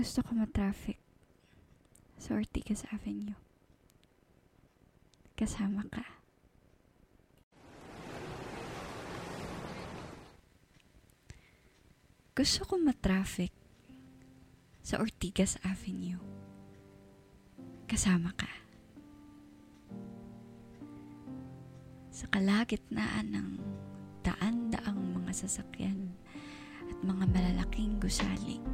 Gusto ko matraffic sa Ortigas Avenue. Kasama ka. Gusto ko matraffic sa Ortigas Avenue. Kasama ka. Sa kalagitnaan ng daan-daang mga sasakyan at mga malalaking gusali.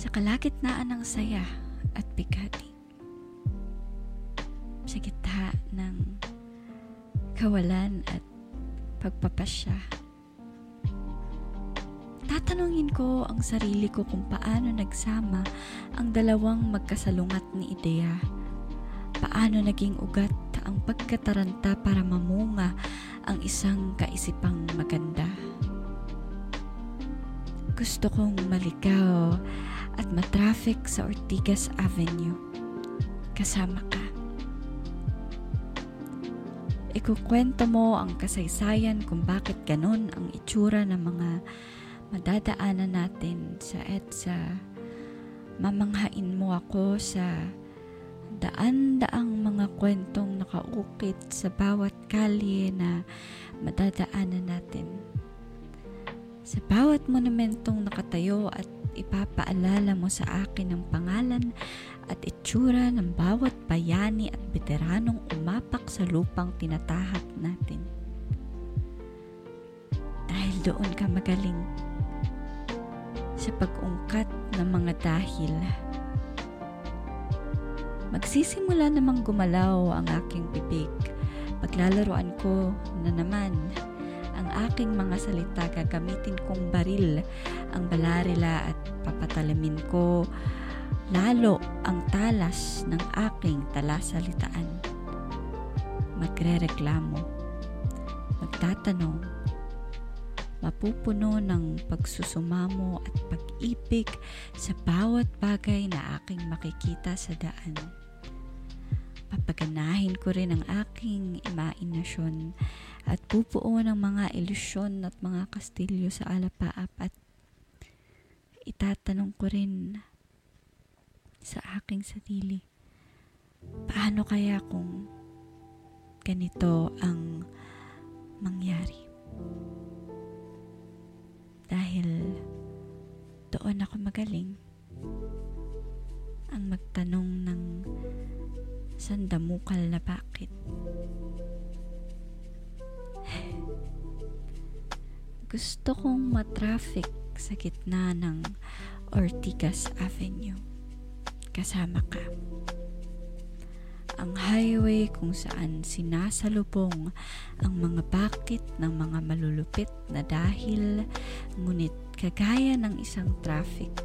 Sa kalagitnaan ng saya at bigati. Sa gitna ng kawalan at pagpapasya. Tatanungin ko ang sarili ko kung paano nagsama ang dalawang magkasalungat ni ideya. Paano naging ugat ang pagkataranta para mamunga ang isang kaisipang maganda. Gusto kong malikaw at matraffic sa Ortigas Avenue. Kasama ka. Ikukwento mo ang kasaysayan kung bakit ganon ang itsura ng mga madadaanan natin sa EDSA. Mamanghain mo ako sa daan-daang mga kwentong nakaukit sa bawat kalye na madadaanan natin. Sa bawat monumentong nakatayo at ipapaalala mo sa akin ang pangalan at itsura ng bawat bayani at veteranong umapak sa lupang tinatahak natin. Dahil doon ka magaling sa pag-ungkat ng mga dahil. Magsisimula namang gumalaw ang aking bibig. Paglalaroan ko na naman ang aking mga salita gagamitin kong baril ang balarila at papatalamin ko lalo ang talas ng aking talasalitaan. Magre-reklamo, magtatanong, mapupuno ng pagsusumamo at pag-ibig sa bawat bagay na aking makikita sa daan. Papaganahin ko rin ang aking imahinasyon at pupuo ng mga ilusyon at mga kastilyo sa alapaap at itatanong ko rin sa aking sarili, paano kaya kung ganito ang mangyari? Dahil doon ako magaling ang magtanong ng sandamukal na bakit. Gusto kong matraffic sa gitna ng Ortigas Avenue. Kasama ka. Ang highway kung saan sinasalubong ang mga bakit ng mga malulupit na dahil ngunit kagaya ng isang traffic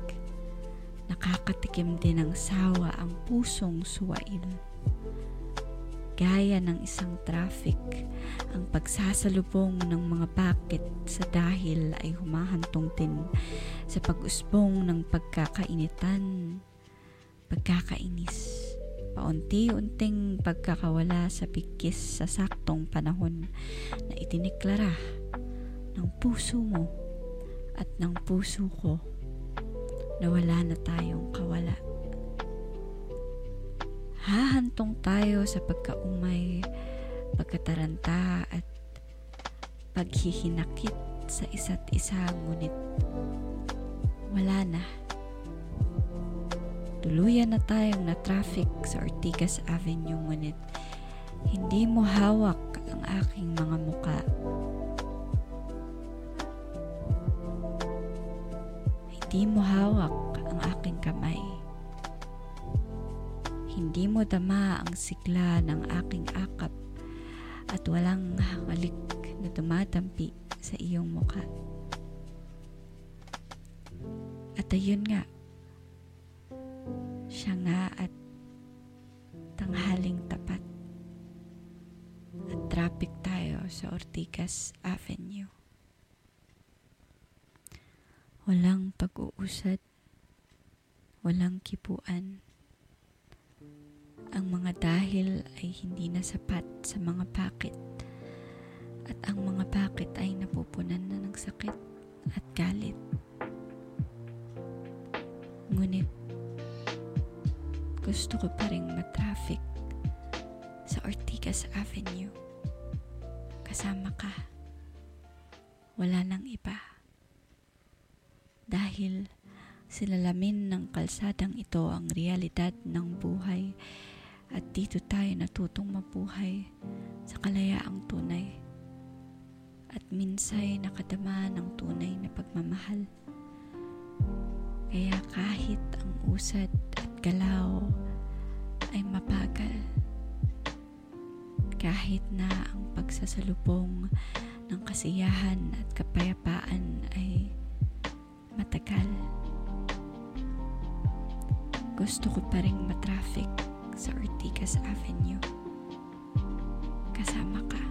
nakakatikim din ng sawa ang pusong suwail gaya ng isang traffic, ang pagsasalubong ng mga bakit sa dahil ay humahantong din sa pag-usbong ng pagkakainitan, pagkakainis, paunti-unting pagkakawala sa bigkis sa saktong panahon na itiniklara ng puso mo at ng puso ko na wala na tayong kawala hahantong tayo sa pagkaumay, pagkataranta at paghihinakit sa isa't isa ngunit wala na. Tuluyan na tayong na traffic sa Ortigas Avenue ngunit hindi mo hawak ang aking mga muka. Hindi mo hawak Hindi mo dama ang sigla ng aking akap at walang halik na dumadampi sa iyong muka. At ayun nga, siya nga at tanghaling tapat. At traffic tayo sa Ortigas Avenue. Walang pag-uusad, walang kipuan ang mga dahil ay hindi na sapat sa mga bakit at ang mga bakit ay napupunan na ng sakit at galit. Ngunit gusto ko pa rin matraffic sa Ortigas Avenue. Kasama ka. Wala nang iba. Dahil silalamin ng kalsadang ito ang realidad ng buhay at dito tayo natutong mabuhay sa kalayaang tunay at minsay nakadama ng tunay na pagmamahal. Kaya kahit ang usad at galaw ay mabagal, kahit na ang pagsasalubong ng kasiyahan at kapayapaan ay matagal, gusto ko pa rin matraffic sa Ortigas Avenue. Kasama ka.